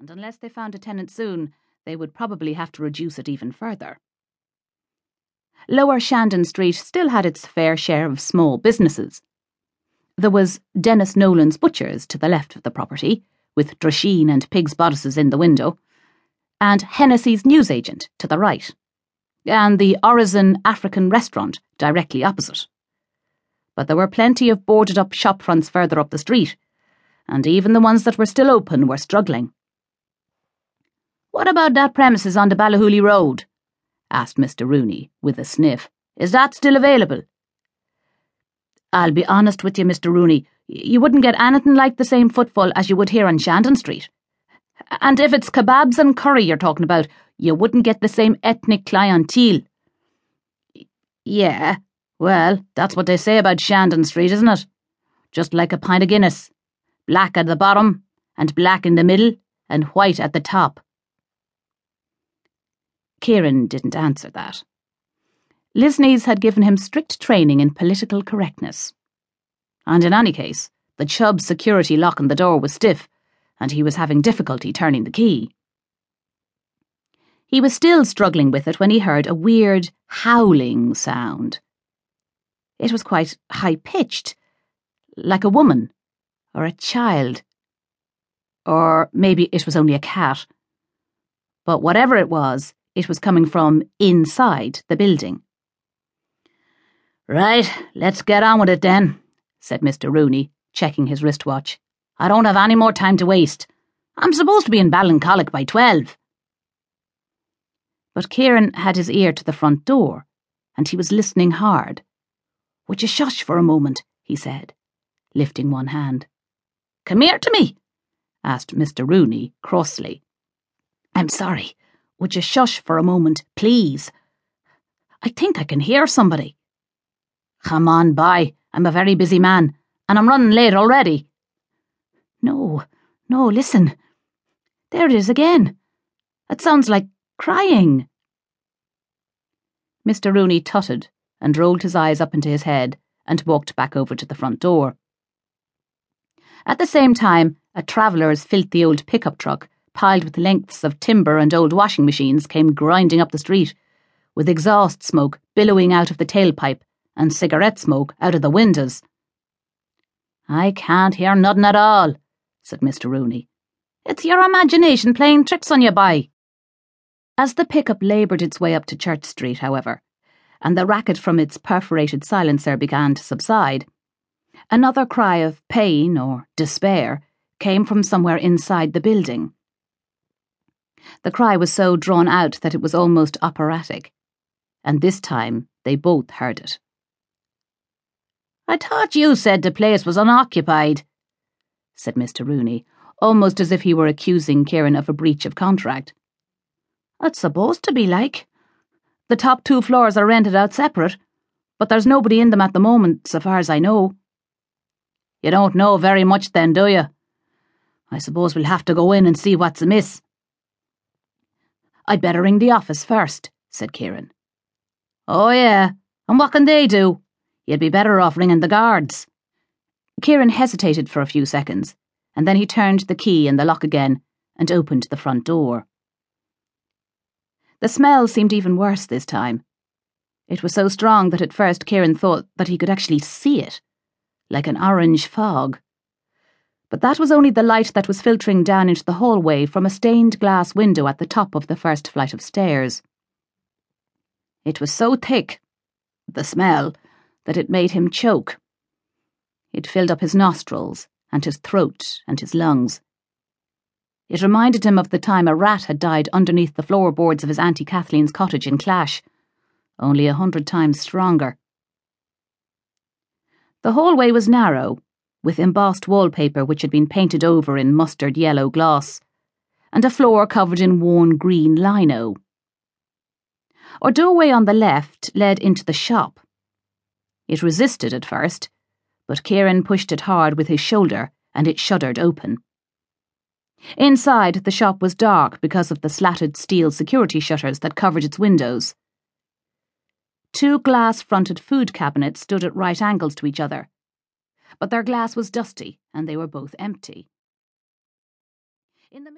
and unless they found a tenant soon, they would probably have to reduce it even further. Lower Shandon Street still had its fair share of small businesses. There was Dennis Nolan's Butchers to the left of the property, with Drisheen and pig's bodices in the window, and Hennessy's newsagent to the right, and the Orison African restaurant directly opposite. But there were plenty of boarded up shop fronts further up the street, and even the ones that were still open were struggling. What about that premises on the Ballyhooly Road? asked Mr. Rooney, with a sniff. Is that still available? I'll be honest with you, Mr. Rooney. You wouldn't get anything like the same footfall as you would here on Shandon Street. And if it's kebabs and curry you're talking about, you wouldn't get the same ethnic clientele. Yeah, well, that's what they say about Shandon Street, isn't it? Just like a pint of Guinness. Black at the bottom, and black in the middle, and white at the top. Kieran didn't answer that. Lisneys had given him strict training in political correctness. And in any case, the Chubb's security lock on the door was stiff, and he was having difficulty turning the key. He was still struggling with it when he heard a weird howling sound. It was quite high pitched, like a woman, or a child. Or maybe it was only a cat. But whatever it was, it was coming from inside the building. Right, let's get on with it then, said Mr. Rooney, checking his wristwatch. I don't have any more time to waste. I'm supposed to be in Ballincollig by twelve. But Kieran had his ear to the front door, and he was listening hard. Would you shush for a moment? he said, lifting one hand. Come here to me, asked Mr. Rooney crossly. I'm sorry, would you shush for a moment, please? I think I can hear somebody. Come on, by. I'm a very busy man, and I'm running late already. No, no, listen. There it is again. It sounds like crying. Mr. Rooney tutted and rolled his eyes up into his head and walked back over to the front door. At the same time, a traveller's filthy old pickup truck piled with lengths of timber and old washing machines, came grinding up the street, with exhaust smoke billowing out of the tailpipe and cigarette smoke out of the windows. I can't hear nothing at all, said Mr. Rooney. It's your imagination playing tricks on you, by. As the pickup laboured its way up to Church Street, however, and the racket from its perforated silencer began to subside, another cry of pain or despair came from somewhere inside the building. The cry was so drawn out that it was almost operatic, and this time they both heard it. I thought you said the place was unoccupied, said Mr. Rooney, almost as if he were accusing Kieran of a breach of contract. It's supposed to be like. The top two floors are rented out separate, but there's nobody in them at the moment, so far as I know. You don't know very much then, do you? I suppose we'll have to go in and see what's amiss. I'd better ring the office first, said Kieran. Oh, yeah, and what can they do? You'd be better off ringing the guards. Kieran hesitated for a few seconds, and then he turned the key in the lock again and opened the front door. The smell seemed even worse this time. It was so strong that at first Kieran thought that he could actually see it, like an orange fog but that was only the light that was filtering down into the hallway from a stained glass window at the top of the first flight of stairs. It was so thick, the smell, that it made him choke. It filled up his nostrils, and his throat, and his lungs. It reminded him of the time a rat had died underneath the floorboards of his Auntie Kathleen's cottage in Clash, only a hundred times stronger. The hallway was narrow, with embossed wallpaper which had been painted over in mustard yellow gloss, and a floor covered in worn green lino. A doorway on the left led into the shop. It resisted at first, but Kieran pushed it hard with his shoulder and it shuddered open. Inside, the shop was dark because of the slatted steel security shutters that covered its windows. Two glass fronted food cabinets stood at right angles to each other but their glass was dusty and they were both empty.